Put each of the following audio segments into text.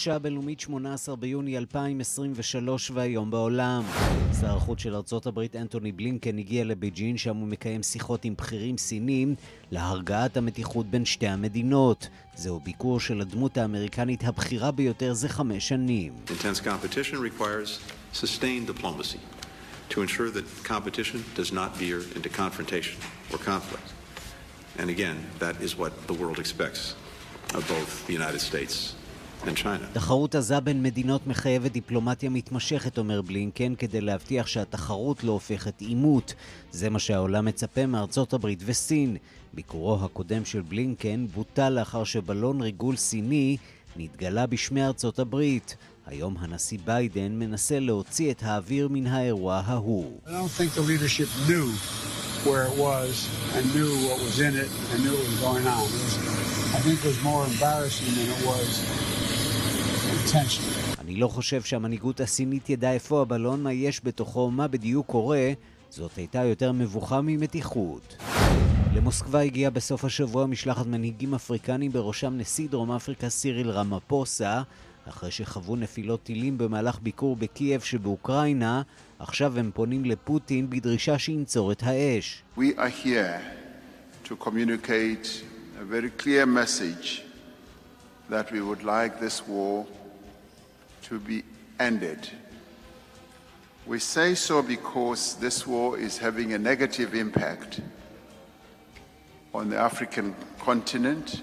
השעה הבינלאומית 18 ביוני 2023 והיום בעולם. שר החוץ של ארצות הברית אנטוני בלינקן הגיע לבייג'ין שם הוא מקיים שיחות עם בכירים סינים להרגעת המתיחות בין שתי המדינות. זהו ביקור של הדמות האמריקנית הבכירה ביותר זה חמש שנים. To ensure that competition does not veer into confrontation or conflict. And again, that is what the world expects of both the United States תחרות עזה בין מדינות מחייבת דיפלומטיה מתמשכת, אומר בלינקן, כדי להבטיח שהתחרות לא הופכת עימות. זה מה שהעולם מצפה מארצות הברית וסין. ביקורו הקודם של בלינקן בוטל לאחר שבלון ריגול סיני נתגלה בשמי ארצות הברית. היום הנשיא ביידן מנסה להוציא את האוויר מן האירוע ההוא. where it was and knew what was in it and knew what was going on. It was, I think it was more embarrassing than it was אני לא חושב שהמנהיגות הסינית ידעה איפה הבלון, מה יש בתוכו, מה בדיוק קורה. זאת הייתה יותר מבוכה ממתיחות. למוסקבה הגיעה בסוף השבוע משלחת מנהיגים אפריקנים בראשם נשיא דרום אפריקה סיריל רמפוסה אחרי שחוו נפילות טילים במהלך ביקור בקייב שבאוקראינה, עכשיו הם פונים לפוטין בדרישה שינצור את האש. We are here to communicate a very clear message that we would like this war to be ended. We say so because this war is having a negative impact on the African continent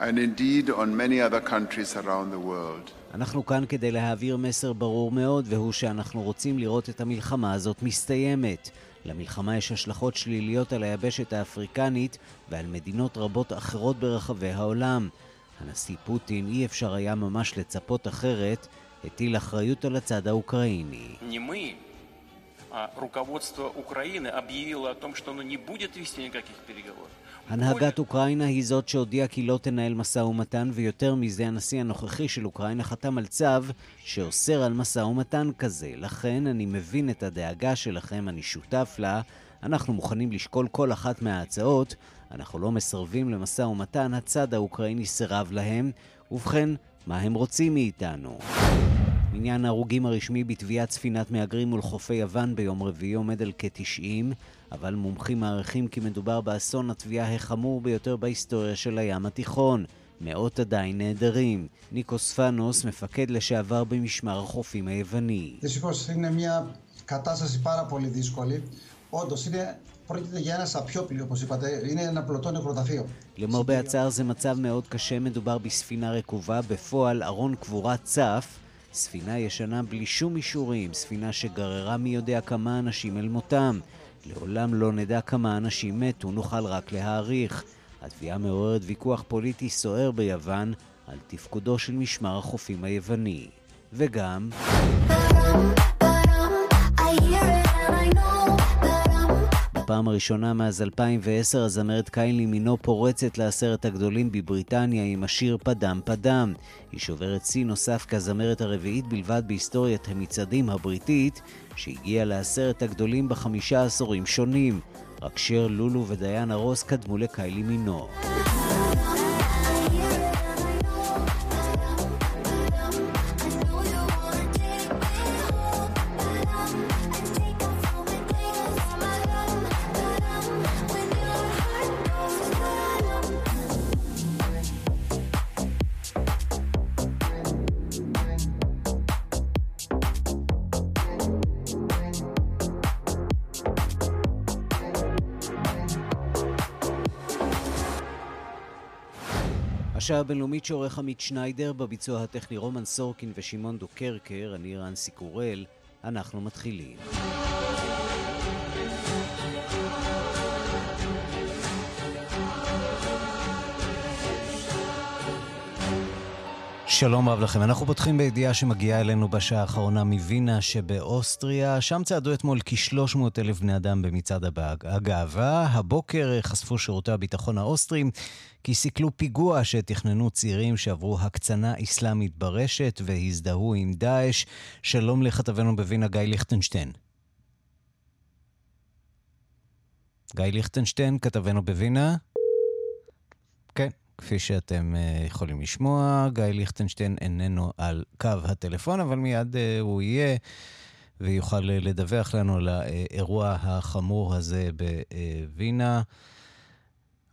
and indeed on many other countries around the world. אנחנו כאן כדי להעביר מסר ברור מאוד, והוא שאנחנו רוצים לראות את המלחמה הזאת מסתיימת. למלחמה יש השלכות שליליות על היבשת האפריקנית ועל מדינות רבות אחרות ברחבי העולם. הנשיא פוטין אי אפשר היה ממש לצפות אחרת, הטיל אחריות על הצד האוקראיני. הנהגת אוקראינה היא זאת שהודיעה כי לא תנהל משא ומתן, ויותר מזה הנשיא הנוכחי של אוקראינה חתם על צו שאוסר על משא ומתן כזה. לכן אני מבין את הדאגה שלכם, אני שותף לה. אנחנו מוכנים לשקול כל אחת מההצעות, אנחנו לא מסרבים למשא ומתן, הצד האוקראיני סירב להם. ובכן, מה הם רוצים מאיתנו? מניין ההרוגים הרשמי בתביעת ספינת מהגרים מול חופי יוון ביום רביעי עומד על כ-90, אבל מומחים מעריכים כי מדובר באסון התביעה החמור ביותר בהיסטוריה של הים התיכון. מאות עדיין נעדרים. ניקוס פאנוס, מפקד לשעבר במשמר החופים היווני. όντως είναι πρόκειται για ένα σαπιόπλι, όπω είπατε. Είναι ένα למרבה הצער זה מצב מאוד קשה, מדובר בספינה רקובה, בפועל ארון קבורה צף, ספינה ישנה בלי שום אישורים, ספינה שגררה מי יודע כמה אנשים אל מותם. לעולם לא נדע כמה אנשים מתו, נוכל רק להעריך. התביעה מעוררת ויכוח פוליטי סוער ביוון על תפקודו של משמר החופים היווני. וגם... I hear it and I know בפעם הראשונה מאז 2010 הזמרת קיילי מינו פורצת לעשרת הגדולים בבריטניה עם השיר פדם פדם. היא שוברת שיא נוסף כזמרת הרביעית בלבד בהיסטוריית המצעדים הבריטית, שהגיעה לעשרת הגדולים בחמישה עשורים שונים. רק שר לולו ודיאנה רוס קדמו לקיילי מינו. הבינלאומית שעורך עמית שניידר, בביצוע הטכני רומן סורקין ושמעון דוקרקר, אני רנסי קורל, אנחנו מתחילים. שלום רב לכם. אנחנו פותחים בידיעה שמגיעה אלינו בשעה האחרונה מווינה שבאוסטריה. שם צעדו אתמול כ-300 אלף בני אדם במצעד הגאווה. הבוקר חשפו שירותי הביטחון האוסטרים כי סיכלו פיגוע שתכננו צעירים שעברו הקצנה אסלאמית ברשת והזדהו עם דאעש. שלום לכתבנו בווינה גיא ליכטנשטיין. גיא ליכטנשטיין, כתבנו בווינה. כן, כפי שאתם uh, יכולים לשמוע, גיא ליכטנשטיין איננו על קו הטלפון, אבל מיד uh, הוא יהיה ויוכל uh, לדווח לנו על האירוע החמור הזה בווינה.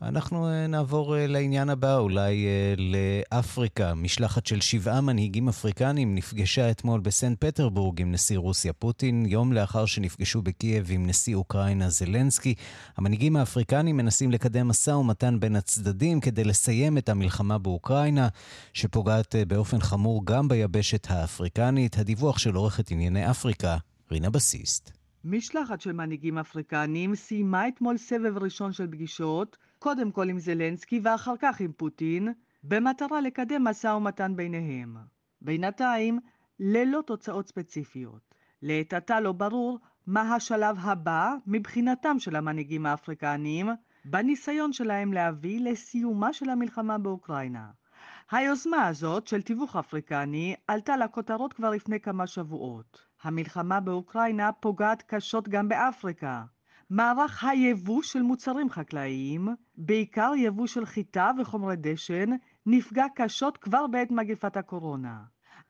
אנחנו אה, נעבור אה, לעניין הבא, אולי אה, לאפריקה. משלחת של שבעה מנהיגים אפריקנים נפגשה אתמול בסנט פטרבורג עם נשיא רוסיה פוטין, יום לאחר שנפגשו בקייב עם נשיא אוקראינה זלנסקי. המנהיגים האפריקנים מנסים לקדם משא ומתן בין הצדדים כדי לסיים את המלחמה באוקראינה, שפוגעת באופן חמור גם ביבשת האפריקנית. הדיווח של עורכת ענייני אפריקה, רינה בסיסט. משלחת של מנהיגים אפריקנים סיימה אתמול סבב ראשון של פגישות קודם כל עם זלנסקי ואחר כך עם פוטין, במטרה לקדם משא ומתן ביניהם. בינתיים, ללא תוצאות ספציפיות. לעת עתה לא ברור מה השלב הבא מבחינתם של המנהיגים האפריקניים בניסיון שלהם להביא לסיומה של המלחמה באוקראינה. היוזמה הזאת של תיווך אפריקני עלתה לכותרות כבר לפני כמה שבועות. המלחמה באוקראינה פוגעת קשות גם באפריקה. מערך היבוא של מוצרים חקלאיים, בעיקר יבוא של חיטה וחומרי דשן, נפגע קשות כבר בעת מגפת הקורונה.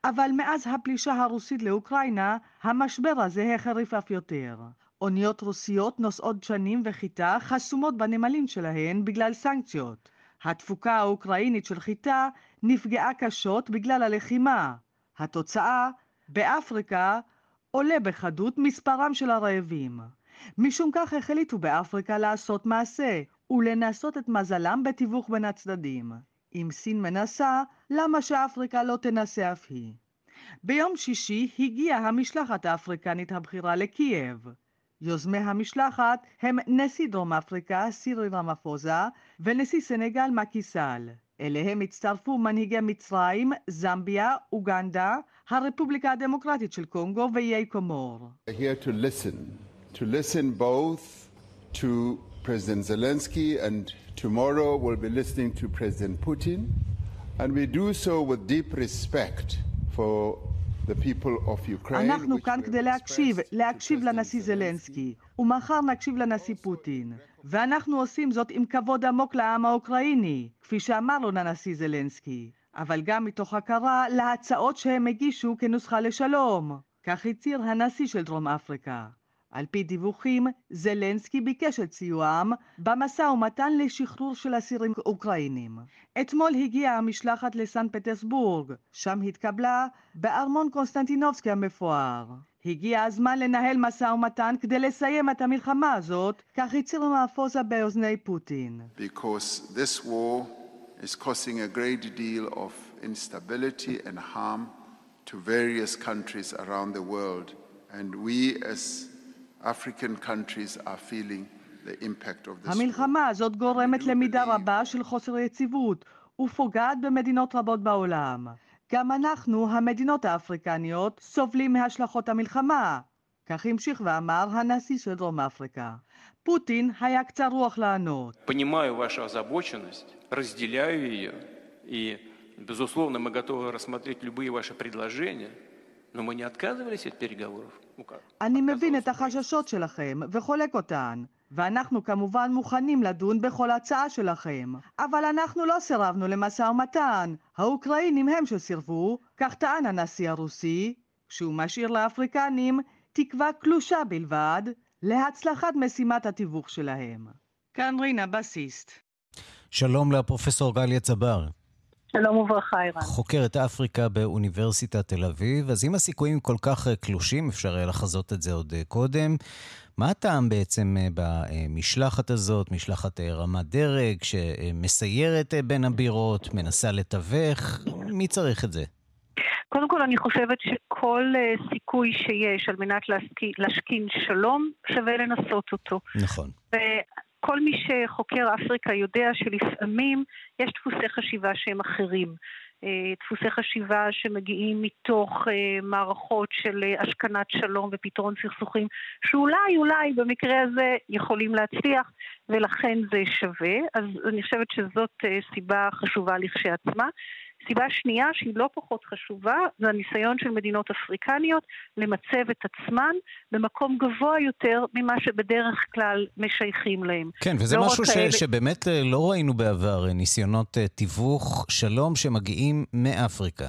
אבל מאז הפלישה הרוסית לאוקראינה, המשבר הזה החריף אף יותר. אוניות רוסיות נושאות דשנים וחיטה חסומות בנמלים שלהן בגלל סנקציות. התפוקה האוקראינית של חיטה נפגעה קשות בגלל הלחימה. התוצאה, באפריקה עולה בחדות מספרם של הרעבים. משום כך החליטו באפריקה לעשות מעשה, ולנסות את מזלם בתיווך בין הצדדים. אם סין מנסה, למה שאפריקה לא תנסה אף היא? ביום שישי הגיעה המשלחת האפריקנית הבכירה לקייב. יוזמי המשלחת הם נשיא דרום אפריקה סירי רמפוזה ונשיא סנגל מקיסל. אליהם הצטרפו מנהיגי מצרים, זמביה, אוגנדה, הרפובליקה הדמוקרטית של קונגו ואיי קומור. Both to President Zelensky and tomorrow we'll be listening to President Putin. And we do so with deep respect for the people of Ukraine. אנחנו כאן כדי להקשיב, להקשיב לנשיא זלנסקי, ומחר נקשיב לנשיא פוטין. ואנחנו עושים זאת עם כבוד עמוק לעם האוקראיני, כפי שאמר לו לנשיא זלנסקי, אבל גם מתוך הכרה להצעות שהם הגישו כנוסחה לשלום. כך הצהיר הנשיא של דרום אפריקה. על פי דיווחים, זלנסקי ביקש את סיועם במשא ומתן לשחרור של אסירים אוקראינים. אתמול הגיעה המשלחת לסן פטרסבורג, שם התקבלה בארמון קונסטנטינובסקי המפואר. הגיע הזמן לנהל משא ומתן כדי לסיים את המלחמה הזאת, כך הצהיר מאפוזה באוזני פוטין. Is causing a great deal of instability and harm to various countries around the world, and we as African countries are feeling the impact of this. המלחמה הזאת גורמת למידה רבה של חוסר יציבות ופוגעת במדינות רבות בעולם. גם אנחנו, המדינות האפריקניות, סובלים מהשלכות המלחמה. כך המשיך ואמר הנשיא של דרום אפריקה. פוטין היה קצר רוח לענות. Понимаю вашу озабоченность, разделяю ее, и, безусловно, мы готовы рассмотреть любые ваши предложения, но мы не отказывались от переговоров. אני מבין את החששות שלכם וחולק אותן, ואנחנו כמובן מוכנים לדון בכל הצעה שלכם, אבל אנחנו לא סירבנו למשא ומתן. האוקראינים הם שסירבו, כך טען הנשיא הרוסי, שהוא משאיר לאפריקנים תקווה קלושה בלבד להצלחת משימת התיווך שלהם. כאן רינה בסיסט. שלום לפרופסור גליה צבר. שלום וברכה, אירן. חוקרת אפריקה באוניברסיטת תל אביב, אז אם הסיכויים כל כך אה, קלושים, אפשר היה לחזות את זה עוד אה, קודם, מה הטעם בעצם אה, במשלחת הזאת, משלחת רמת דרג, שמסיירת בין הבירות, מנסה לתווך? מי צריך את זה? קודם כל, אני חושבת שכל סיכוי שיש על מנת להשכין שלום, שווה לנסות אותו. נכון. כל מי שחוקר אפריקה יודע שלפעמים יש דפוסי חשיבה שהם אחרים. אה, דפוסי חשיבה שמגיעים מתוך אה, מערכות של אה, השכנת שלום ופתרון סכסוכים, שאולי, אולי במקרה הזה יכולים להצליח, ולכן זה שווה. אז אני חושבת שזאת סיבה חשובה לכשעצמה. סיבה שנייה, שהיא לא פחות חשובה, זה הניסיון של מדינות אפריקניות למצב את עצמן במקום גבוה יותר ממה שבדרך כלל משייכים להם. כן, וזה לא משהו ש... כאלה... שבאמת אה, לא ראינו בעבר, אה, ניסיונות אה, תיווך שלום שמגיעים מאפריקה.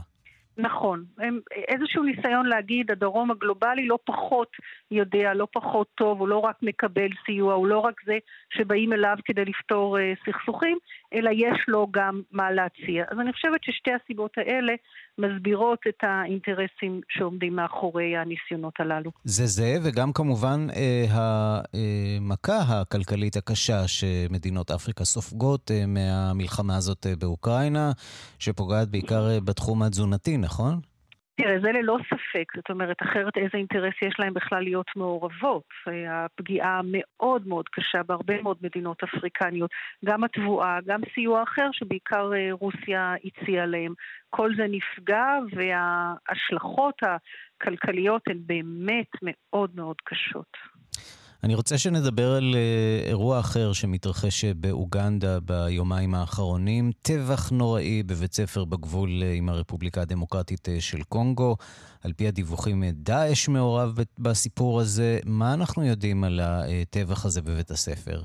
נכון. הם, איזשהו ניסיון להגיד, הדרום הגלובלי לא פחות יודע, לא פחות טוב, הוא לא רק מקבל סיוע, הוא לא רק זה שבאים אליו כדי לפתור אה, סכסוכים, אלא יש לו גם מה להציע. אז אני חושבת ששתי הסיבות האלה מסבירות את האינטרסים שעומדים מאחורי הניסיונות הללו. זה זה, וגם כמובן אה, המכה הכלכלית הקשה שמדינות אפריקה סופגות אה, מהמלחמה הזאת אה, באוקראינה, שפוגעת בעיקר אה, בתחום התזונתי, נכון? תראה, זה ללא ספק, זאת אומרת, אחרת איזה אינטרס יש להם בכלל להיות מעורבות. הפגיעה המאוד מאוד קשה בהרבה מאוד מדינות אפריקניות, גם התבואה, גם סיוע אחר שבעיקר אה, רוסיה הציעה להם. כל זה נפגע וההשלכות הכלכליות הן באמת מאוד מאוד קשות. אני רוצה שנדבר על אה, אירוע אחר שמתרחש באוגנדה ביומיים האחרונים, טבח נוראי בבית ספר בגבול אה, עם הרפובליקה הדמוקרטית אה, של קונגו. על פי הדיווחים, דאעש מעורב בסיפור הזה. מה אנחנו יודעים על הטבח הזה בבית הספר?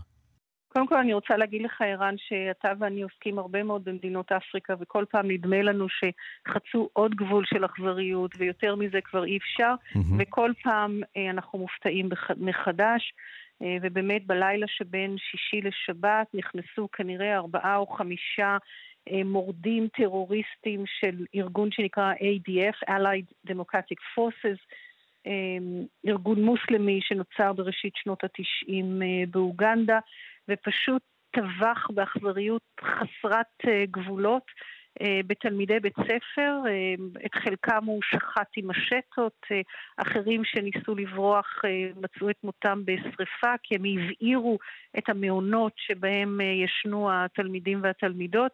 קודם כל אני רוצה להגיד לך, ערן, שאתה ואני עוסקים הרבה מאוד במדינות אפריקה, וכל פעם נדמה לנו שחצו עוד גבול של אכזריות, ויותר מזה כבר אי אפשר, mm-hmm. וכל פעם אה, אנחנו מופתעים מחדש. אה, ובאמת בלילה שבין שישי לשבת נכנסו כנראה ארבעה או חמישה אה, מורדים טרוריסטים של ארגון שנקרא ADF, Allied Democratic Forces, ארגון מוסלמי שנוצר בראשית שנות התשעים באוגנדה, ופשוט טבח באכזריות חסרת אה, גבולות אה, בתלמידי בית ספר, אה, את חלקם הוא שחט עם משטות, אחרים שניסו לברוח מצאו את מותם בשריפה כי הם הבעירו את המעונות שבהם ישנו התלמידים והתלמידות.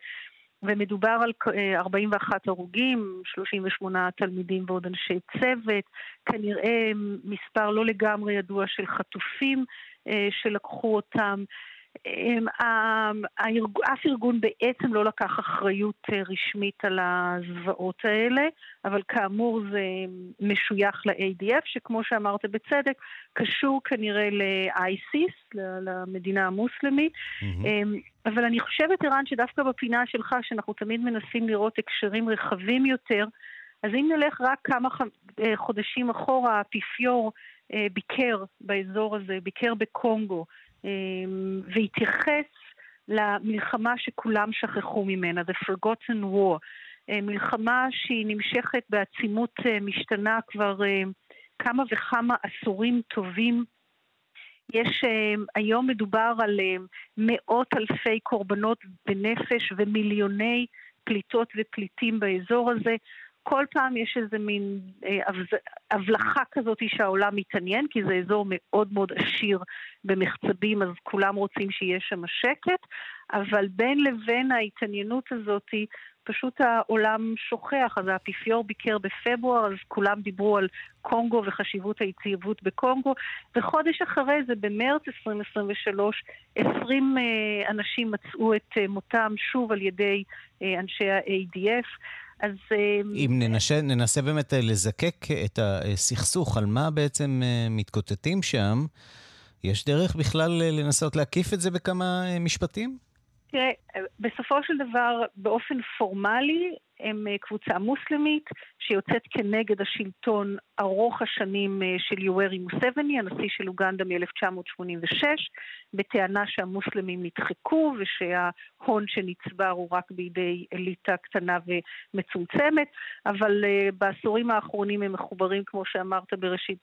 ומדובר על 41 הרוגים, 38 תלמידים ועוד אנשי צוות, כנראה מספר לא לגמרי ידוע של חטופים שלקחו אותם. אף ארגון בעצם לא לקח אחריות אה, רשמית על הזוועות האלה, אבל כאמור זה משוייך ל-ADF, שכמו שאמרת בצדק, קשור כנראה ל-ISIS, למדינה המוסלמית. Mm-hmm. אבל אני חושבת, ערן, שדווקא בפינה שלך, שאנחנו תמיד מנסים לראות הקשרים רחבים יותר, אז אם נלך רק כמה אה, חודשים אחורה, האפיפיור אה, ביקר באזור הזה, ביקר בקונגו. אמ, והתייחס למלחמה שכולם שכחו ממנה, The Forgotten War. אה, מלחמה שהיא נמשכת בעצימות אה, משתנה כבר אה, כמה וכמה עשורים טובים. יש, היום מדובר על מאות אלפי קורבנות בנפש ומיליוני פליטות ופליטים באזור הזה. כל פעם יש איזה מין אה, הבלחה כזאת שהעולם מתעניין, כי זה אזור מאוד מאוד עשיר במחצבים, אז כולם רוצים שיהיה שם שקט, אבל בין לבין ההתעניינות הזאת, פשוט העולם שוכח. אז האפיפיור ביקר בפברואר, אז כולם דיברו על קונגו וחשיבות היציבות בקונגו, וחודש אחרי זה, במרץ 2023, 20 אה, אנשים מצאו את אה, מותם שוב על ידי אנשי ה-ADF. אז... אם ננסה, ננסה באמת אה, לזקק את הסכסוך, על מה בעצם אה, מתקוטטים שם, יש דרך בכלל אה, לנסות להקיף את זה בכמה משפטים? תראה, בסופו של דבר, באופן פורמלי, הם אה, קבוצה מוסלמית שיוצאת כנגד השלטון ארוך השנים אה, של יוארי מוסבני, הנשיא של אוגנדה מ-1986, בטענה שהמוסלמים נדחקו ושההון שנצבר הוא רק בידי אליטה קטנה ומצומצמת, אבל אה, בעשורים האחרונים הם מחוברים, כמו שאמרת בראשית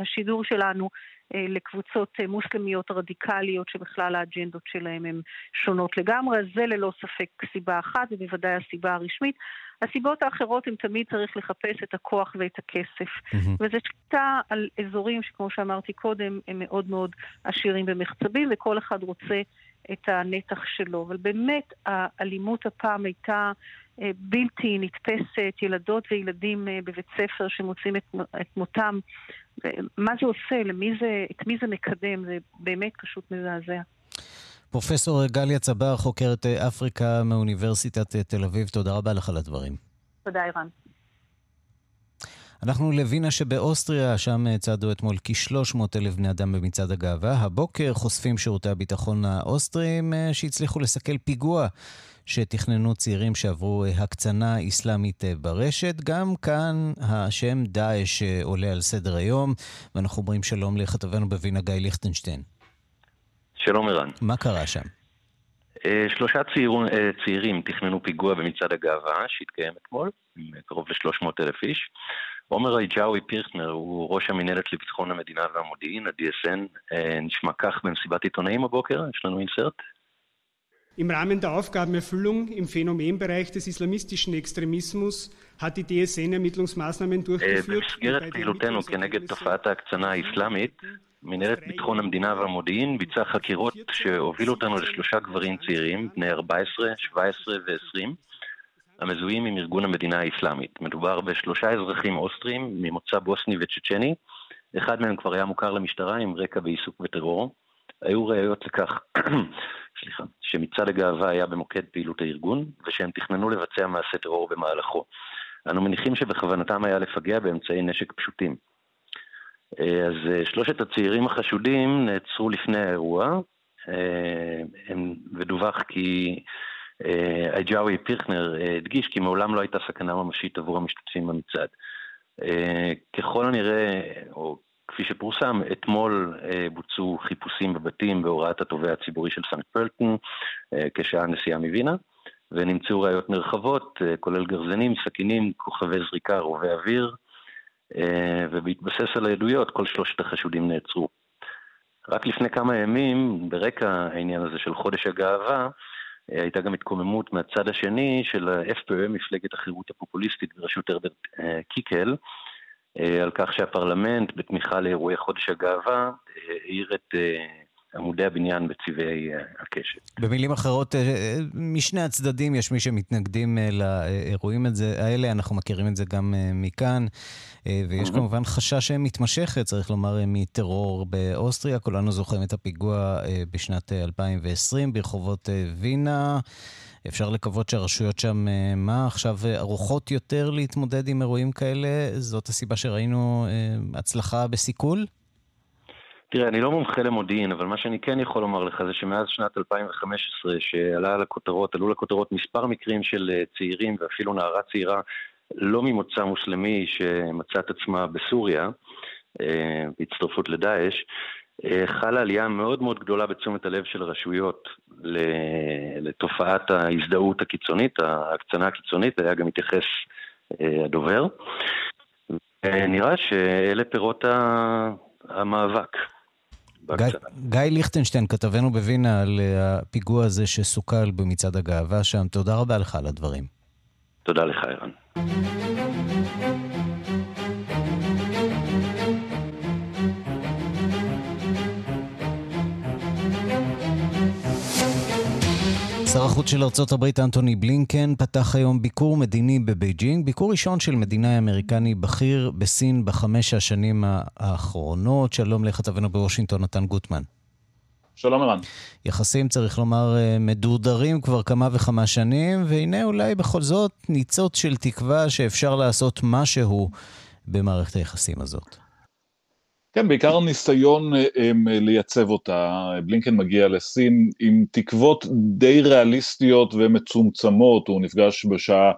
השידור שלנו, לקבוצות מוסלמיות רדיקליות שבכלל האג'נדות שלהם הן שונות לגמרי, זה ללא ספק סיבה אחת ובוודאי הסיבה הרשמית. הסיבות האחרות הן תמיד צריך לחפש את הכוח ואת הכסף. Mm-hmm. וזו שליטה על אזורים שכמו שאמרתי קודם, הם מאוד מאוד עשירים במחצבים, וכל אחד רוצה את הנתח שלו. אבל באמת, האלימות הפעם הייתה בלתי נתפסת, ילדות וילדים בבית ספר שמוצאים את, את מותם. מה זה עושה, למי זה, את מי זה מקדם, זה באמת פשוט מזעזע. פרופסור גליה צבר, חוקרת אפריקה מאוניברסיטת תל אביב, תודה רבה לך על הדברים. תודה, ערן. אנחנו לווינה שבאוסטריה, שם צעדו אתמול כ-300 אלף בני אדם במצעד הגאווה. הבוקר חושפים שירותי הביטחון האוסטריים אה, שהצליחו לסכל פיגוע שתכננו צעירים שעברו אה, הקצנה אסלאמית אה, ברשת. גם כאן השם דאעש עולה על סדר היום, ואנחנו אומרים שלום לכתבנו בווינה גיא ליכטנשטיין. שלום ערן. מה קרה שם? שלושה צעיר, צעירים תכננו פיגוע במצעד הגאווה שהתקיים אתמול, עם קרוב ל-300 אלף איש. עומר אייג'אווי פירטנר הוא ראש המינהלת לביטחון המדינה והמודיעין, ה-DSN, אה, נשמע כך במסיבת עיתונאים הבוקר, יש לנו אינסרט. Im Rahmen der Aufgabenerfüllung im Phänomenbereich des islamistischen Extremismus hat die DSN Ermittlungsmaßnahmen durchgeführt. במסגרת פעילותנו כנגד תופעת ההקצנה האסלאמית, מנהלת ביטחון המדינה והמודיעין ביצעה חקירות שהובילו אותנו לשלושה גברים צעירים, בני 14, 17 ו-20, המזוהים עם ארגון המדינה האסלאמית. מדובר בשלושה אזרחים אוסטרים ממוצא בוסני וצ'צ'ני, אחד מהם כבר היה מוכר למשטרה עם רקע בעיסוק בטרור. היו ראיות לכך, סליחה, שמצעד הגאווה היה במוקד פעילות הארגון, ושהם תכננו לבצע מעשה טרור במהלכו. אנו מניחים שבכוונתם היה לפגע באמצעי נשק פשוטים. אה, אז אה, שלושת הצעירים החשודים נעצרו לפני האירוע, אה, ודווח כי אייג'אווי פירקנר אה, הדגיש כי מעולם לא הייתה סכנה ממשית עבור המשתתפים במצעד. ככל הנראה, או כפי שפורסם, אתמול בוצעו חיפושים בבתים בהוראת התובע הציבורי של סנט פרלטון כשעה נסיעה מווינה, ונמצאו ראיות נרחבות, כולל גרזנים, סכינים, כוכבי זריקה, רובי אוויר, ובהתבסס על העדויות, כל שלושת החשודים נעצרו. רק לפני כמה ימים, ברקע העניין הזה של חודש הגאווה, אה, הייתה גם התקוממות מהצד השני של ה-FPÖ, מפלגת החירות הפופוליסטית בראשות הרברט אה, קיקל, אה, על כך שהפרלמנט, בתמיכה לאירועי חודש הגאווה, העיר את עמודי הבניין בצבעי הקשת. במילים אחרות, משני הצדדים יש מי שמתנגדים לאירועים האלה, אנחנו מכירים את זה גם מכאן, ויש כמובן חשש מתמשכת, צריך לומר, מטרור באוסטריה. כולנו זוכרים את הפיגוע בשנת 2020 ברחובות וינה. אפשר לקוות שהרשויות שם, מה, עכשיו ערוכות יותר להתמודד עם אירועים כאלה? זאת הסיבה שראינו הצלחה בסיכול? תראה, אני לא מומחה למודיעין, אבל מה שאני כן יכול לומר לך זה שמאז שנת 2015, שעלה על הכותרות, עלו לכותרות מספר מקרים של אה, צעירים ואפילו נערה צעירה לא ממוצא מוסלמי שמצאה את עצמה בסוריה, אה, בהצטרפות לדאעש, אה, חלה עלייה מאוד מאוד גדולה בתשומת הלב של הרשויות לתופעת ההזדהות הקיצונית, ההקצנה הקיצונית, היה גם מתייחס הדובר. נראה שאלה פירות המאבק. גיא, גיא ליכטנשטיין, כתבנו בווינה על אה, הפיגוע הזה שסוכל במצעד הגאווה שם. תודה רבה לך על הדברים. תודה לך, ערן. שר החוץ של ארצות הברית אנטוני בלינקן פתח היום ביקור מדיני בבייג'ינג, ביקור ראשון של מדינאי אמריקני בכיר בסין בחמש השנים האחרונות. שלום לכתבנו בוושינגטון, נתן גוטמן. שלום ערן. יחסים, צריך לומר, אה, מדורדרים כבר כמה וכמה שנים, והנה אולי בכל זאת ניצוץ של תקווה שאפשר לעשות משהו במערכת היחסים הזאת. כן, בעיקר ניסיון אה, אה, לייצב אותה. בלינקן מגיע לסין עם תקוות די ריאליסטיות ומצומצמות. הוא נפגש בשעה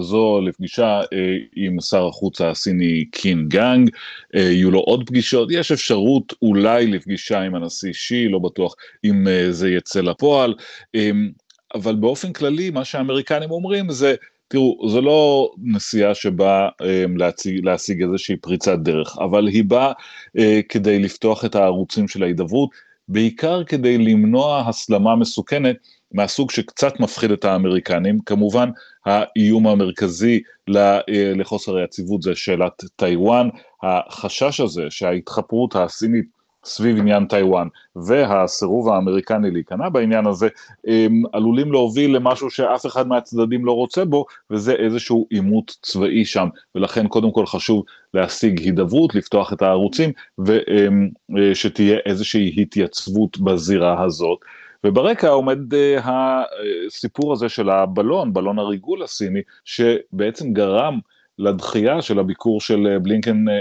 זו לפגישה אה, עם שר החוץ הסיני קין גאנג. יהיו לו עוד פגישות. יש אפשרות אולי לפגישה עם הנשיא שי, לא בטוח אם זה יצא לפועל. אבל באופן כללי, מה שהאמריקנים אומרים זה, תראו, זו לא נסיעה שבאה um, להציג, להשיג איזושהי פריצת דרך, אבל היא באה uh, כדי לפתוח את הערוצים של ההידברות, בעיקר כדי למנוע הסלמה מסוכנת מהסוג שקצת מפחיד את האמריקנים. כמובן, האיום המרכזי אה, לחוסר היציבות זה שאלת טיוואן. החשש הזה שההתחפרות הסינית סביב עניין טיוואן, והסירוב האמריקני להיכנע בעניין הזה, עלולים להוביל למשהו שאף אחד מהצדדים לא רוצה בו, וזה איזשהו עימות צבאי שם, ולכן קודם כל חשוב להשיג הידברות, לפתוח את הערוצים, ושתהיה איזושהי התייצבות בזירה הזאת. וברקע עומד uh, הסיפור הזה של הבלון, בלון הריגול הסיני, שבעצם גרם לדחייה של הביקור של אה, בלינקן uh,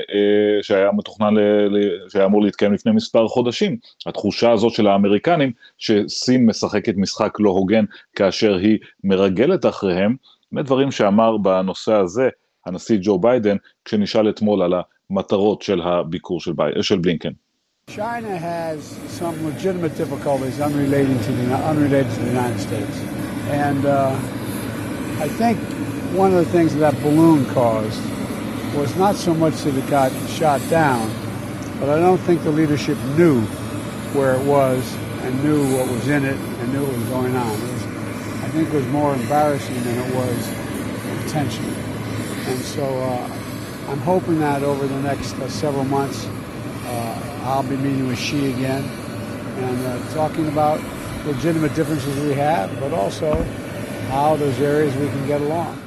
שהיה מתוכנן, ל, שהיה אמור להתקיים לפני מספר חודשים. התחושה הזאת של האמריקנים, שסין משחקת משחק לא הוגן כאשר היא מרגלת אחריהם, זה דברים שאמר בנושא הזה הנשיא ג'ו ביידן, כשנשאל אתמול על המטרות של הביקור של, בי, של בלינקן. China has some legitimate difficulties unrelated to the, unrelated to the United States. And uh, I think one of the things that, that balloon caused was not so much that it got shot down, but I don't think the leadership knew where it was and knew what was in it and knew what was going on. Was, I think it was more embarrassing than it was intentional. And so uh, I'm hoping that over the next uh, several months, uh, I'll be meeting with Xi again and uh, talking about legitimate differences we have, but also how there's areas we can get along.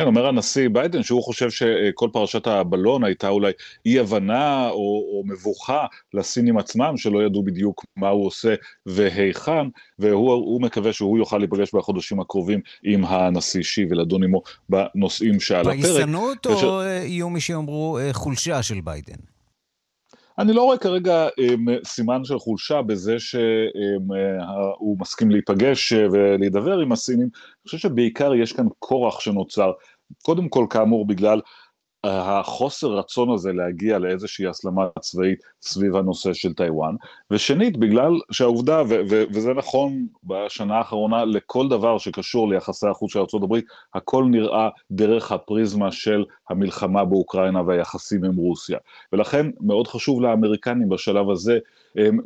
כן, אומר הנשיא ביידן שהוא חושב שכל פרשת הבלון הייתה אולי אי הבנה או, או מבוכה לסינים עצמם, שלא ידעו בדיוק מה הוא עושה והיכן, והוא מקווה שהוא יוכל להיפגש בחודשים הקרובים עם הנשיא שי ולדון עמו בנושאים שעל הפרק. פייסנות או יהיו מי שיאמרו חולשה של ביידן? אני לא רואה כרגע סימן של חולשה בזה שהוא מסכים להיפגש ולהידבר עם הסינים, אני חושב שבעיקר יש כאן כורח שנוצר, קודם כל כאמור בגלל החוסר רצון הזה להגיע לאיזושהי הסלמה צבאית סביב הנושא של טיוואן, ושנית, בגלל שהעובדה, ו- ו- וזה נכון בשנה האחרונה לכל דבר שקשור ליחסי החוץ של ארה"ב, הכל נראה דרך הפריזמה של המלחמה באוקראינה והיחסים עם רוסיה. ולכן מאוד חשוב לאמריקנים בשלב הזה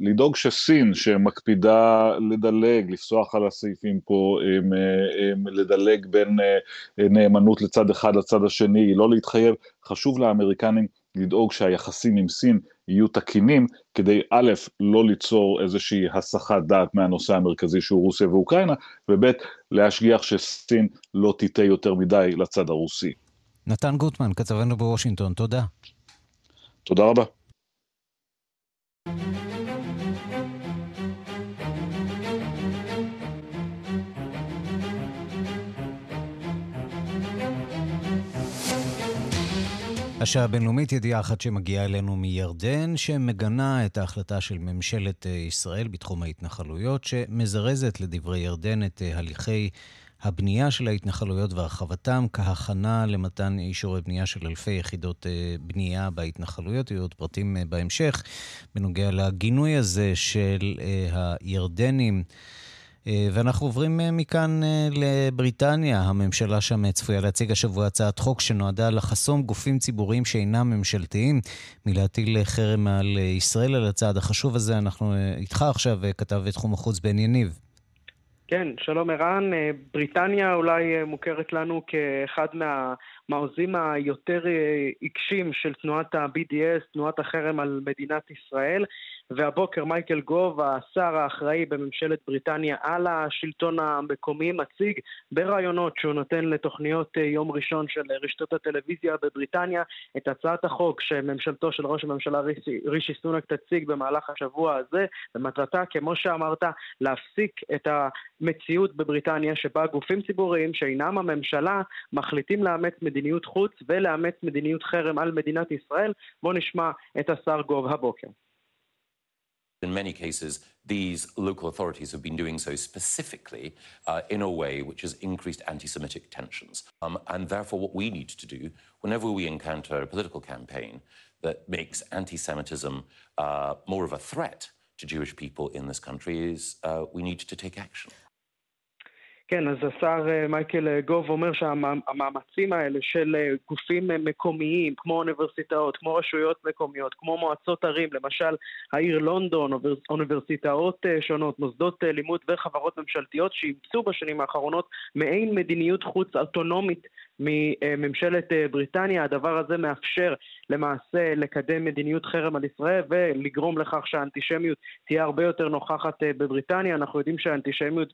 לדאוג שסין, שמקפידה לדלג, לפסוח על הסעיפים פה, לדלג בין נאמנות לצד אחד לצד השני, לא להתחייב, חשוב לאמריקנים לדאוג שהיחסים עם סין יהיו תקינים, כדי א', לא ליצור איזושהי הסחת דעת מהנושא המרכזי שהוא רוסיה ואוקראינה, וב', להשגיח שסין לא תיטה יותר מדי לצד הרוסי. נתן גוטמן, כתבנו בוושינגטון, תודה. תודה רבה. השעה הבינלאומית, ידיעה אחת שמגיעה אלינו מירדן, שמגנה את ההחלטה של ממשלת ישראל בתחום ההתנחלויות, שמזרזת לדברי ירדן את הליכי הבנייה של ההתנחלויות והרחבתם כהכנה למתן אישורי בנייה של אלפי יחידות בנייה בהתנחלויות. יהיו עוד פרטים בהמשך בנוגע לגינוי הזה של הירדנים. ואנחנו עוברים מכאן לבריטניה. הממשלה שם צפויה להציג השבוע הצעת חוק שנועדה לחסום גופים ציבוריים שאינם ממשלתיים מלהטיל חרם על ישראל. על הצעד החשוב הזה אנחנו איתך עכשיו, כתב תחום החוץ בן יניב. כן, שלום ערן. בריטניה אולי מוכרת לנו כאחד מהמעוזים היותר עיקשים של תנועת ה-BDS, תנועת החרם על מדינת ישראל. והבוקר מייקל גוב, השר האחראי בממשלת בריטניה על השלטון המקומי, מציג ברעיונות שהוא נותן לתוכניות יום ראשון של רשתות הטלוויזיה בבריטניה את הצעת החוק שממשלתו של ראש הממשלה רישי, רישי סונק תציג במהלך השבוע הזה, ומטרתה, כמו שאמרת, להפסיק את המציאות בבריטניה שבה גופים ציבוריים שאינם הממשלה מחליטים לאמץ מדיניות חוץ ולאמץ מדיניות חרם על מדינת ישראל. בואו נשמע את השר גוב הבוקר. In many cases, these local authorities have been doing so specifically uh, in a way which has increased anti Semitic tensions. Um, and therefore, what we need to do whenever we encounter a political campaign that makes anti Semitism uh, more of a threat to Jewish people in this country is uh, we need to take action. כן, אז השר מייקל גוב אומר שהמאמצים האלה של גופים מקומיים, כמו אוניברסיטאות, כמו רשויות מקומיות, כמו מועצות ערים, למשל העיר לונדון, אוניברסיטאות שונות, מוסדות לימוד וחברות ממשלתיות שאימצו בשנים האחרונות מעין מדיניות חוץ אוטונומית מממשלת בריטניה. הדבר הזה מאפשר למעשה לקדם מדיניות חרם על ישראל ולגרום לכך שהאנטישמיות תהיה הרבה יותר נוכחת בבריטניה. אנחנו יודעים שהאנטישמיות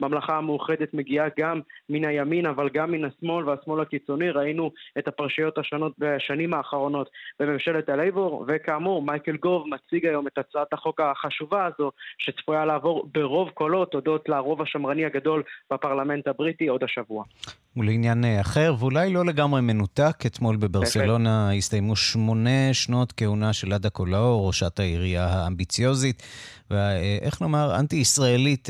בממלכה המאוחדת מגיעה גם מן הימין אבל גם מן השמאל והשמאל הקיצוני. ראינו את הפרשיות השונות בשנים האחרונות בממשלת הלייבור, וכאמור מייקל גוב מציג היום את הצעת החוק החשובה הזו שצפויה לעבור ברוב קולות הודות לרוב השמרני הגדול בפרלמנט הבריטי עוד השבוע. ולעניין אחר, ואולי לא לגמרי מנותק, אתמול בברסלונה הסתיימו שמונה שנות כהונה של עדה קולאו, ראשת העירייה האמביציוזית, ואיך לומר, אנטי-ישראלית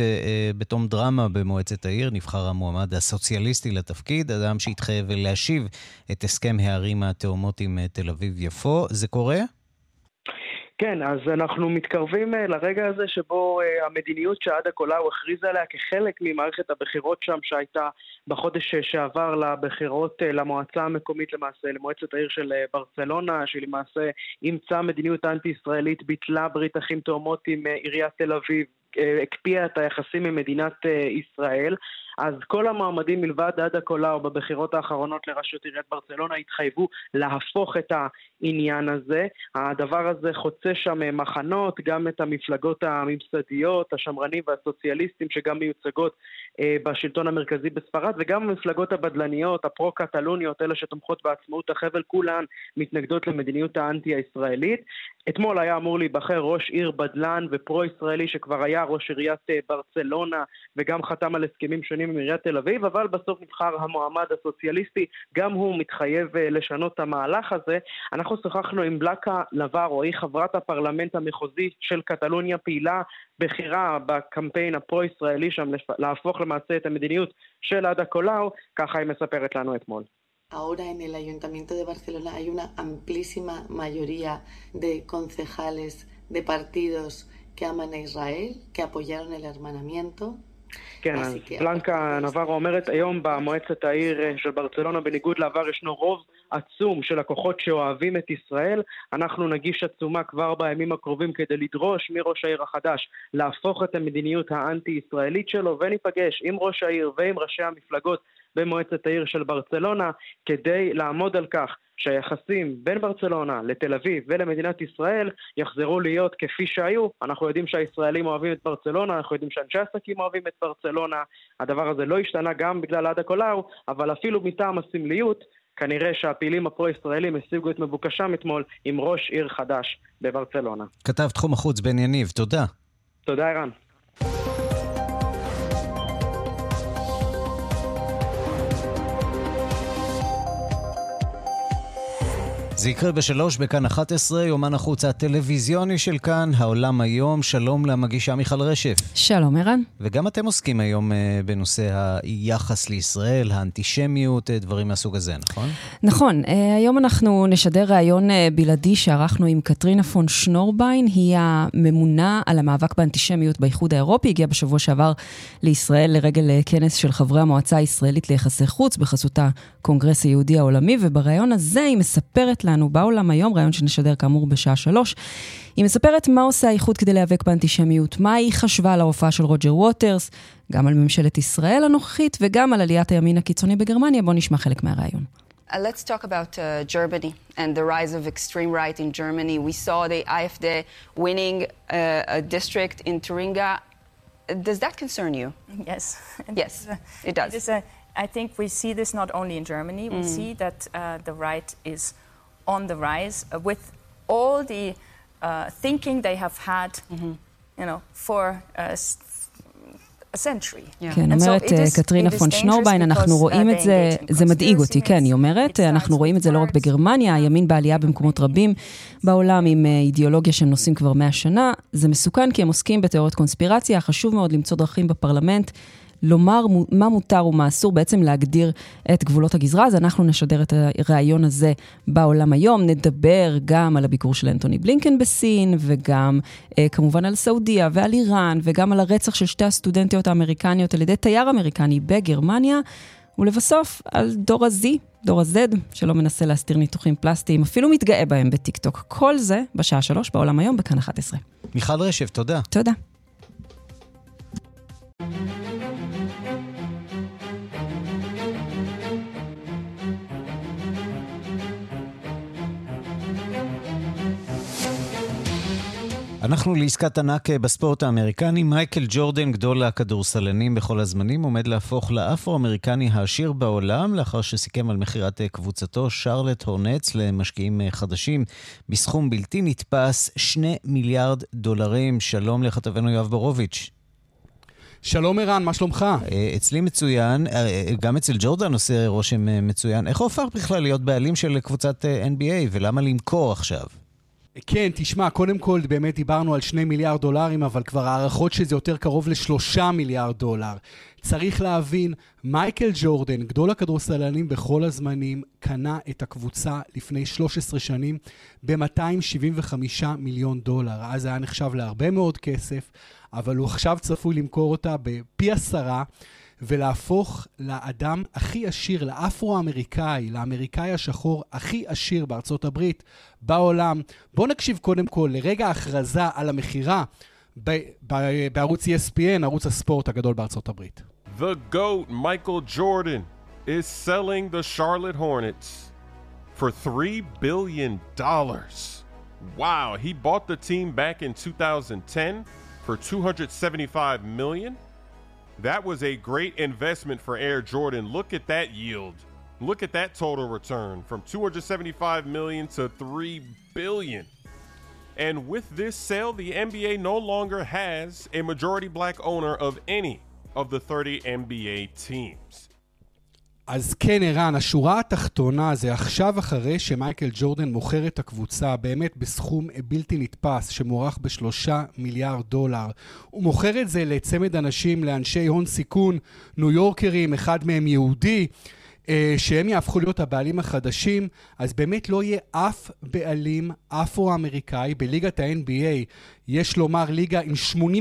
בתום דרמה במועצת העיר, נבחר המועמד הסוציאליסטי לתפקיד, אדם שהתחייב להשיב את הסכם הערים התאומות עם תל אביב-יפו. זה קורה? כן, אז אנחנו מתקרבים לרגע הזה שבו המדיניות שעדה קולאו הכריזה עליה כחלק ממערכת הבחירות שם שהייתה בחודש שעבר לבחירות למועצה המקומית למעשה, למועצת העיר של ברצלונה, שלמעשה אימצה מדיניות אנטי-ישראלית, ביטלה ברית אחים תאומות עם עיריית תל אביב, הקפיאה את היחסים עם מדינת ישראל. אז כל המועמדים מלבד עדה קולאו בבחירות האחרונות לראשות עיריית ברצלונה התחייבו להפוך את העניין הזה. הדבר הזה חוצה שם מחנות, גם את המפלגות הממסדיות, השמרנים והסוציאליסטים שגם מיוצגות אה, בשלטון המרכזי בספרד, וגם המפלגות הבדלניות, הפרו-קטלוניות, אלה שתומכות בעצמאות החבל, כולן מתנגדות למדיניות האנטי הישראלית. אתמול היה אמור להיבחר ראש עיר בדלן ופרו-ישראלי שכבר היה ראש עיריית אה, ברצלונה וגם חתם על הסכמים שונים עם עיריית תל אביב, אבל בסוף נבחר המועמד הסוציאליסטי, גם הוא מתחייב אה, לשנות את המהלך הזה. אנחנו שוחחנו עם בלקה נברו, היא חברת הפרלמנט המחוזי של קטלוניה, פעילה בכירה בקמפיין הפרו-ישראלי שם להפוך למעשה את המדיניות של עדה קולאו, ככה היא מספרת לנו אתמול. Ahora en el Ayuntamiento de Barcelona hay una amplísima mayoría de concejales de partidos que aman a Israel, que apoyaron el hermanamiento. כן, אז בלנקה נברו אומרת היום במועצת העיר של ברצלונה, בניגוד לעבר ישנו רוב עצום של לקוחות שאוהבים את ישראל. אנחנו נגיש עצומה כבר בימים הקרובים כדי לדרוש מראש העיר החדש להפוך את המדיניות האנטי-ישראלית שלו, וניפגש עם ראש העיר ועם ראשי המפלגות במועצת העיר של ברצלונה כדי לעמוד על כך שהיחסים בין ברצלונה לתל אביב ולמדינת ישראל יחזרו להיות כפי שהיו. אנחנו יודעים שהישראלים אוהבים את ברצלונה, אנחנו יודעים שאנשי עסקים אוהבים את ברצלונה. הדבר הזה לא השתנה גם בגלל עדה קולאו, אבל אפילו מטעם הסמליות, כנראה שהפעילים הפרו-ישראלים השיגו את מבוקשם אתמול עם ראש עיר חדש בברצלונה. כתב תחום החוץ בן יניב, תודה. תודה, ערן. זה יקרה בשלוש בכאן 11, יומן החוץ הטלוויזיוני של כאן, העולם היום. שלום למגישה מיכל רשף. שלום, ערן. וגם אתם עוסקים היום uh, בנושא היחס לישראל, האנטישמיות, uh, דברים מהסוג הזה, נכון? נכון. Uh, היום אנחנו נשדר ראיון בלעדי שערכנו עם קטרינה פון שנורביין. היא הממונה על המאבק באנטישמיות באיחוד האירופי. הגיעה בשבוע שעבר לישראל לרגל כנס של חברי המועצה הישראלית ליחסי חוץ בחסות הקונגרס היהודי העולמי, ובראיון הזה היא מספרת לנו בעולם היום, ראיון שנשדר כאמור בשעה שלוש. היא מספרת מה עושה האיחוד כדי להיאבק באנטישמיות, מה היא חשבה על ההופעה של רוג'ר ווטרס, גם על ממשלת ישראל הנוכחית וגם על עליית הימין הקיצוני בגרמניה. בואו נשמע חלק מהראיון. Uh, let's talk about uh, Germany and the rise of extreme right in Germany. We saw the AfD winning uh, a district in Thuringia. Does that concern you? Yes. Yes, it does. It is a, I think we see this not only in Germany, we mm. see that uh, the right is on the rise uh, with all the uh, thinking they have had, mm-hmm. you know, for uh, כן, אומרת קטרינה פון שנורביין, אנחנו רואים את זה, זה מדאיג אותי, כן, היא אומרת, אנחנו רואים את זה לא רק בגרמניה, הימין בעלייה במקומות רבים בעולם עם אידיאולוגיה שהם נושאים כבר מאה שנה, זה מסוכן כי הם עוסקים בתיאוריות קונספירציה, חשוב מאוד למצוא דרכים בפרלמנט. לומר מה מותר ומה אסור, בעצם להגדיר את גבולות הגזרה. אז אנחנו נשדר את הריאיון הזה בעולם היום, נדבר גם על הביקור של אנטוני בלינקן בסין, וגם אה, כמובן על סעודיה ועל איראן, וגם על הרצח של שתי הסטודנטיות האמריקניות על ידי תייר אמריקני בגרמניה. ולבסוף, על דור ה-Z, דור ה-Z, שלא מנסה להסתיר ניתוחים פלסטיים, אפילו מתגאה בהם בטיקטוק. כל זה בשעה שלוש בעולם היום, בכאן 11. מיכל רשף, תודה. תודה. אנחנו לעסקת ענק בספורט האמריקני. מייקל ג'ורדן, גדול הכדורסלנים בכל הזמנים, עומד להפוך לאפרו-אמריקני העשיר בעולם, לאחר שסיכם על מכירת קבוצתו שרלט הורנץ למשקיעים חדשים בסכום בלתי נתפס, שני מיליארד דולרים. שלום לכתבנו יואב בורוביץ'. שלום ערן, מה שלומך? אה, אצלי מצוין, אה, גם אצל ג'ורדן עושה רושם מצוין. איך הוא הופך בכלל להיות בעלים של קבוצת NBA ולמה למכור עכשיו? כן, תשמע, קודם כל באמת דיברנו על שני מיליארד דולרים, אבל כבר הערכות שזה יותר קרוב לשלושה מיליארד דולר. צריך להבין, מייקל ג'ורדן, גדול הכדורסלנים בכל הזמנים, קנה את הקבוצה לפני 13 שנים ב-275 מיליון דולר. אז היה נחשב להרבה מאוד כסף, אבל הוא עכשיו צפוי למכור אותה בפי עשרה. ולהפוך לאדם הכי עשיר, לאפרו-אמריקאי, לאמריקאי השחור הכי עשיר בארצות הברית, בעולם. בואו נקשיב קודם כל לרגע ההכרזה על המכירה בערוץ ESPN, ערוץ הספורט הגדול בארצות הברית. The GOAT, Michael Jordan, is selling the Charlotte Hornets for $3 billion. Wow, he bought the team back in 2010 for 275 million. That was a great investment for Air Jordan. Look at that yield. Look at that total return from 275 million to 3 billion. And with this sale, the NBA no longer has a majority black owner of any of the 30 NBA teams. אז כן, ערן, השורה התחתונה זה עכשיו אחרי שמייקל ג'ורדן מוכר את הקבוצה באמת בסכום בלתי נתפס, שמוערך בשלושה מיליארד דולר. הוא מוכר את זה לצמד אנשים, לאנשי הון סיכון, ניו יורקרים, אחד מהם יהודי. אה, שהם יהפכו להיות הבעלים החדשים, אז באמת לא יהיה אף בעלים אפרו-אמריקאי בליגת ה-NBA. יש לומר ליגה עם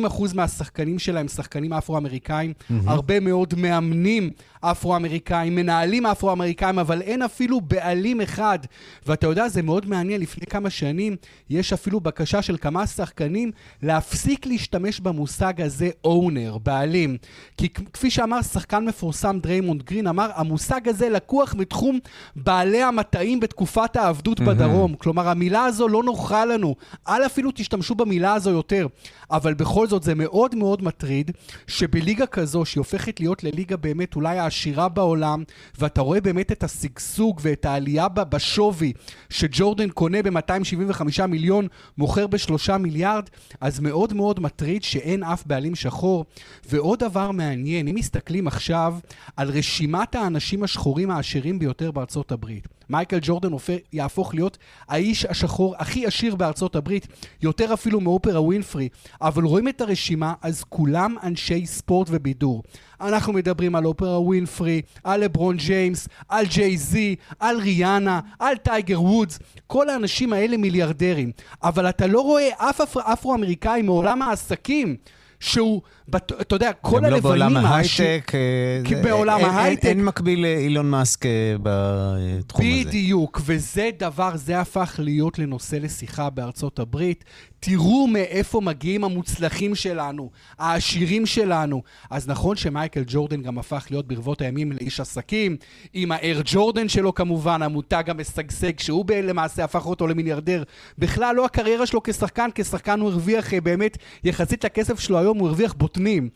80% מהשחקנים שלה הם שחקנים אפרו-אמריקאים, mm-hmm. הרבה מאוד מאמנים אפרו-אמריקאים, מנהלים אפרו-אמריקאים, אבל אין אפילו בעלים אחד. ואתה יודע, זה מאוד מעניין, לפני כמה שנים יש אפילו בקשה של כמה שחקנים להפסיק להשתמש במושג הזה owner, בעלים. כי כפי שאמר שחקן מפורסם דריימונד גרין, אמר, המושג הזה לקוח מתחום בעלי המטעים בתקופת העבדות mm-hmm. בדרום. כלומר, המילה הזו לא נוחה לנו. אל אפילו תשתמשו במילה הזו יותר. אבל בכל זאת זה מאוד מאוד מטריד שבליגה כזו, שהיא הופכת להיות לליגה באמת אולי העשירה בעולם, ואתה רואה באמת את השגשוג ואת העלייה בשווי שג'ורדן קונה ב-275 מיליון, מוכר ב-3 מיליארד, אז מאוד מאוד מטריד שאין אף בעלים שחור. ועוד דבר מעניין, אם מסתכלים עכשיו על רשימת האנשים השחורים העשירים ביותר בארצות הברית, מייקל ג'ורדן יהפוך להיות האיש השחור הכי עשיר בארצות הברית, יותר אפילו מאופרה ווינפרי. אבל רואים את הרשימה, אז כולם אנשי ספורט ובידור. אנחנו מדברים על אופרה ווינפרי, על לברון ג'יימס, על ג'יי זי, על ריאנה, על טייגר וודס, כל האנשים האלה מיליארדרים. אבל אתה לא רואה אף אפרו-אמריקאי מעולם העסקים שהוא, אתה יודע, כל הלבנים... גם לא בעולם ההייטק. אה, בעולם ההייטק. אין מקביל לאילון מאסק אה, בתחום הזה. בדיוק, וזה דבר, זה הפך להיות לנושא לשיחה בארצות הברית. תראו מאיפה מגיעים המוצלחים שלנו, העשירים שלנו. אז נכון שמייקל ג'ורדן גם הפך להיות ברבות הימים לאיש עסקים, עם האר ג'ורדן שלו כמובן, המותג המשגשג, שהוא למעשה הפך אותו למיליארדר. בכלל לא הקריירה שלו כשחקן, כשחקן הוא הרוויח אה, באמת, יחסית לכסף שלו היום, הוא הרוויח בוטנים.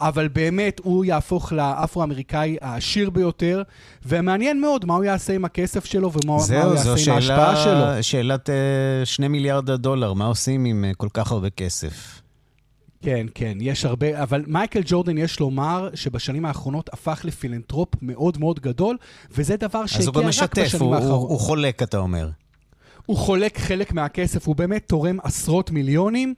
אבל באמת הוא יהפוך לאפרו-אמריקאי העשיר ביותר, ומעניין מאוד מה הוא יעשה עם הכסף שלו ומה זהו, הוא יעשה עם ההשפעה שלו. זהו, זו שאלת uh, שני מיליארד הדולר, מה עושים עם uh, כל כך הרבה כסף? כן, כן, יש הרבה, אבל מייקל ג'ורדן, יש לומר שבשנים האחרונות הפך לפילנטרופ מאוד מאוד גדול, וזה דבר שהגיע רק בשנים האחרונות. אז הוא גם משתף, הוא חולק, אתה אומר. הוא חולק חלק מהכסף, הוא באמת תורם עשרות מיליונים.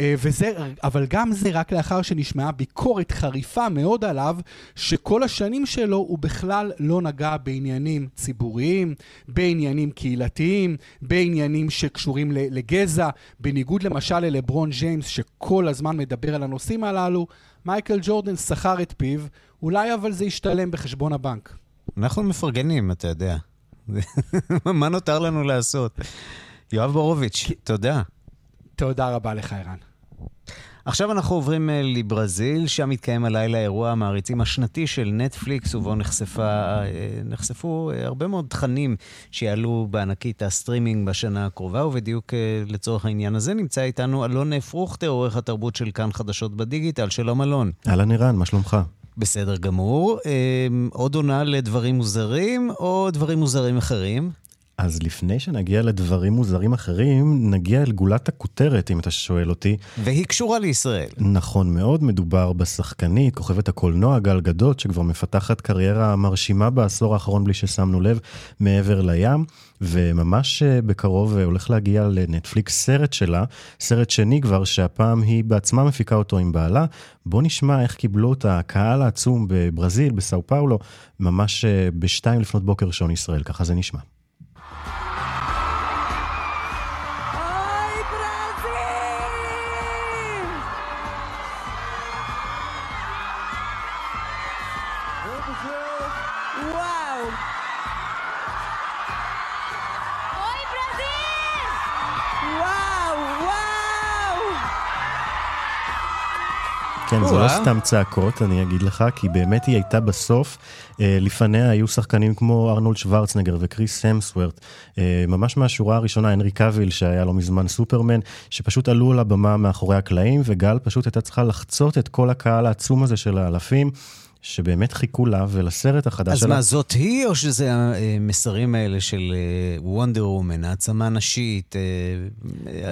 אה, וזה, אבל גם זה רק לאחר שנשמעה ביקורת חריפה מאוד עליו, שכל השנים שלו הוא בכלל לא נגע בעניינים ציבוריים, בעניינים קהילתיים, בעניינים שקשורים לגזע, בניגוד למשל ללברון ג'יימס, שכל הזמן מדבר על הנושאים הללו, מייקל ג'ורדן שכר את פיו, אולי אבל זה ישתלם בחשבון הבנק. אנחנו מפרגנים, אתה יודע. מה נותר לנו לעשות? יואב בורוביץ', תודה. תודה רבה לך, ערן. עכשיו אנחנו עוברים אה, לברזיל, שם מתקיים הלילה אירוע המעריצים השנתי של נטפליקס, ובו נחשפה, אה, נחשפו אה, הרבה מאוד תכנים שיעלו בענקית הסטרימינג בשנה הקרובה, ובדיוק לצורך העניין הזה נמצא איתנו אלון פרוכטר, עורך התרבות של כאן חדשות בדיגיטל. שלום אלון. אהלן ערן, מה שלומך? בסדר גמור. עוד עונה לדברים מוזרים, או דברים מוזרים אחרים? אז לפני שנגיע לדברים מוזרים אחרים, נגיע אל גולת הכותרת, אם אתה שואל אותי. והיא קשורה לישראל. נכון מאוד, מדובר בשחקנית, כוכבת הקולנוע גל גדות, שכבר מפתחת קריירה מרשימה בעשור האחרון בלי ששמנו לב, מעבר לים, וממש אה, בקרוב אה, הולך להגיע לנטפליקס סרט שלה, סרט שני כבר, שהפעם היא בעצמה מפיקה אותו עם בעלה. בוא נשמע איך קיבלו את הקהל העצום בברזיל, בסאו פאולו, ממש אה, בשתיים לפנות בוקר שעון ישראל, ככה זה נשמע. כן, זה לא סתם צעקות, אני אגיד לך, כי באמת היא הייתה בסוף. אה, לפניה היו שחקנים כמו ארנולד שוורצנגר וכריס המסוורת', אה, ממש מהשורה הראשונה, הנרי קאוויל, שהיה לא מזמן סופרמן, שפשוט עלו על הבמה מאחורי הקלעים, וגל פשוט הייתה צריכה לחצות את כל הקהל העצום הזה של האלפים. שבאמת חיכו לה ולסרט החדש אז שלה. אז מה, זאת היא, או שזה המסרים האלה של וונדר אה, וומן, העצמה נשית, אה,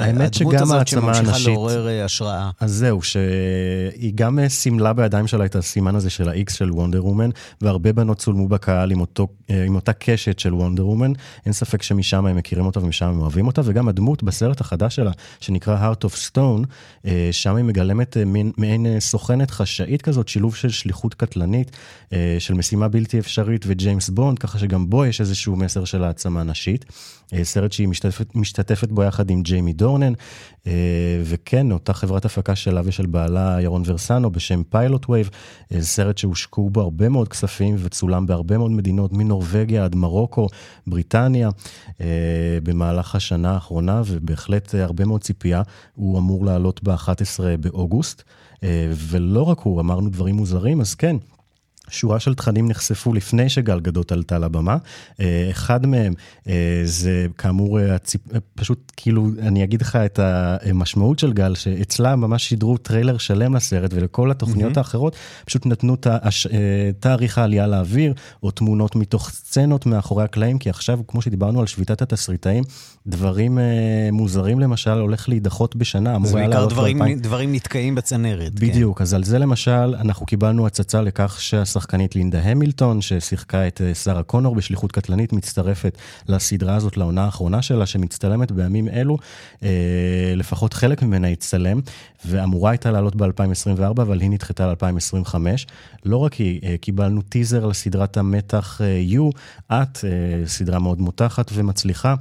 האמת שגם העצמה הנשית... הדמות הזאת שממשיכה לעורר אה, השראה. אז זהו, שהיא גם סימלה בידיים שלה את הסימן הזה של ה-X של וונדר וומן, והרבה בנות צולמו בקהל עם, אותו, עם אותה קשת של וונדר וומן. אין ספק שמשם הם מכירים אותה ומשם הם אוהבים אותה, וגם הדמות בסרט החדש שלה, שנקרא Heart of Stone, שם היא מגלמת מעין סוכנת חשאית כזאת, שילוב של שליחות קטלנית. קטלנית אה, של משימה בלתי אפשרית וג'יימס בונד, ככה שגם בו יש איזשהו מסר של העצמה נשית. אה, סרט שהיא משתתפת, משתתפת בו יחד עם ג'יימי דורנן, אה, וכן, אותה חברת הפקה שלה ושל בעלה ירון ורסנו בשם פיילוט וייב, סרט שהושקעו בו הרבה מאוד כספים וצולם בהרבה מאוד מדינות, מנורבגיה עד מרוקו, בריטניה, במהלך השנה האחרונה, ובהחלט הרבה מאוד ציפייה. הוא אמור לעלות ב-11 באוגוסט. ולא רק הוא, אמרנו דברים מוזרים, אז כן, שורה של תכנים נחשפו לפני שגל גדות עלתה לבמה. אה, אחד מהם אה, זה כאמור, אה, פשוט כאילו, אני אגיד לך את המשמעות של גל, שאצלה ממש שידרו טריילר שלם לסרט, ולכל התוכניות mm-hmm. האחרות פשוט נתנו תאריך העלייה לאוויר, או תמונות מתוך סצנות מאחורי הקלעים, כי עכשיו, כמו שדיברנו על שביתת התסריטאים, דברים מוזרים למשל הולך להידחות בשנה. זה בעיקר דברים, דברים נתקעים בצנרת. כן. בדיוק, כן. אז על זה למשל, אנחנו קיבלנו הצצה לכך שה... השחקנית לינדה המילטון, ששיחקה את אה, שרה קונור בשליחות קטלנית, מצטרפת לסדרה הזאת, לעונה האחרונה שלה, שמצטלמת בימים אלו. אה, לפחות חלק ממנה יצטלם, ואמורה הייתה לעלות ב-2024, אבל היא נדחתה ל-2025. לא רק היא, אה, קיבלנו טיזר לסדרת המתח You, את, סדרה מאוד מותחת ומצליחה.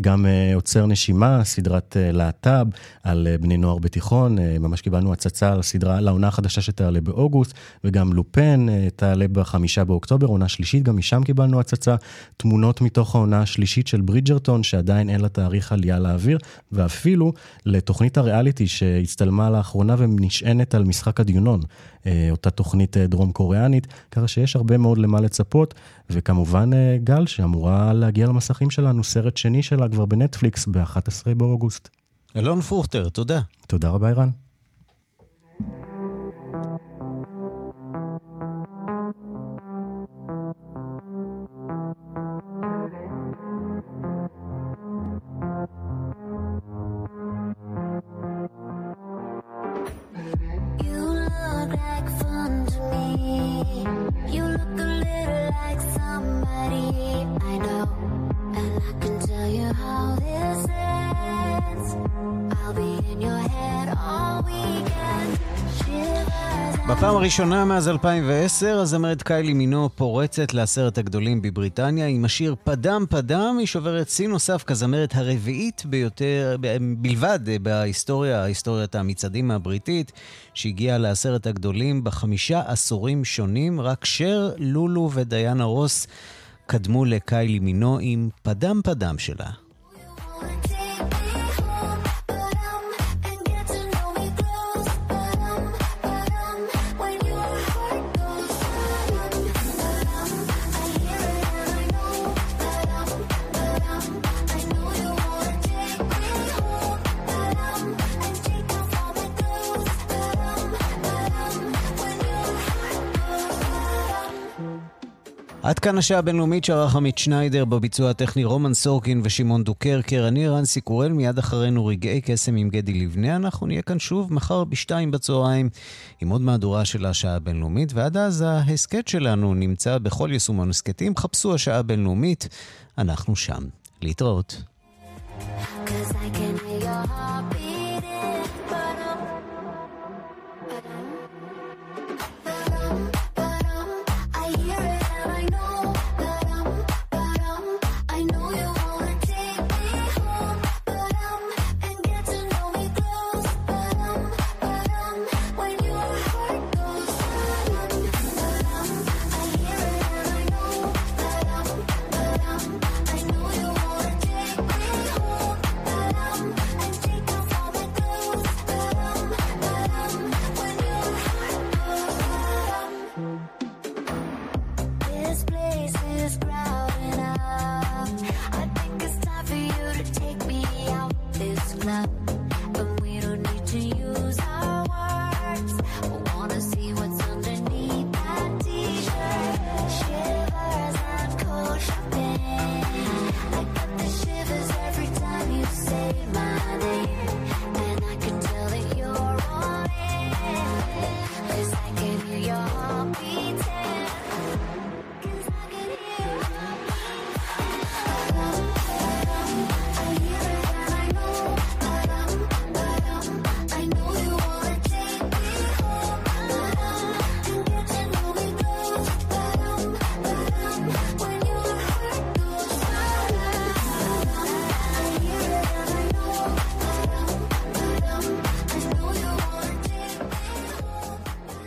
גם uh, עוצר נשימה, סדרת להט"ב על בני נוער בתיכון, ממש קיבלנו הצצה לסדרה, לעונה החדשה שתעלה באוגוסט, וגם לופן תעלה בחמישה באוקטובר, עונה שלישית, גם משם קיבלנו הצצה, תמונות מתוך העונה השלישית של ברידג'רטון, שעדיין אין לה תאריך עלייה לאוויר, ואפילו לתוכנית הריאליטי שהצטלמה לאחרונה ונשענת על משחק הדיונון, uh, אותה תוכנית uh, דרום קוריאנית, ככה שיש הרבה מאוד למה לצפות, וכמובן uh, גל, שאמורה להגיע למסכים שלנו, סרט שני שלה כבר בנטפליקס ב-11 באוגוסט. אלון פרוכטר, תודה. תודה רבה, ערן. בפעם הראשונה מאז 2010, הזמרת קיילי מינו פורצת לעשרת הגדולים בבריטניה עם השיר פדם פדם, היא שוברת שיא נוסף כזמרת הרביעית ביותר, בלבד בהיסטוריה, היסטוריית המצעדים הבריטית, שהגיעה לעשרת הגדולים בחמישה עשורים שונים, רק שר, לולו ודיאנה רוס קדמו לקיילי מינו עם פדם פדם שלה. עד כאן השעה הבינלאומית שערך עמית שניידר בביצוע הטכני רומן סורקין ושמעון דוקרקר. אני רנסי קורל, מיד אחרינו רגעי קסם עם גדי לבנה. אנחנו נהיה כאן שוב מחר בשתיים בצהריים עם עוד מהדורה של השעה הבינלאומית, ועד אז ההסכת שלנו נמצא בכל יישומון הסכתים. חפשו השעה הבינלאומית, אנחנו שם. להתראות. Cause I can hear your heartbeat